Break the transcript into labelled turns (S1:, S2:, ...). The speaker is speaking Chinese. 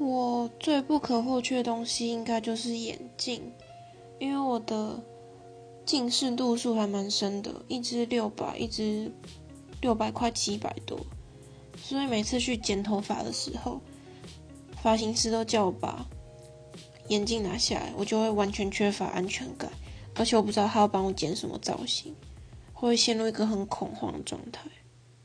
S1: 我最不可或缺的东西应该就是眼镜因为我的近视度数还蛮深的一只六百一只六百块七百多。所以每次去剪头发的时候发型师都叫我把眼镜拿下来我就会完全缺乏安全感而且我不知道他要帮我剪什么造型会陷入一个很恐慌的状态。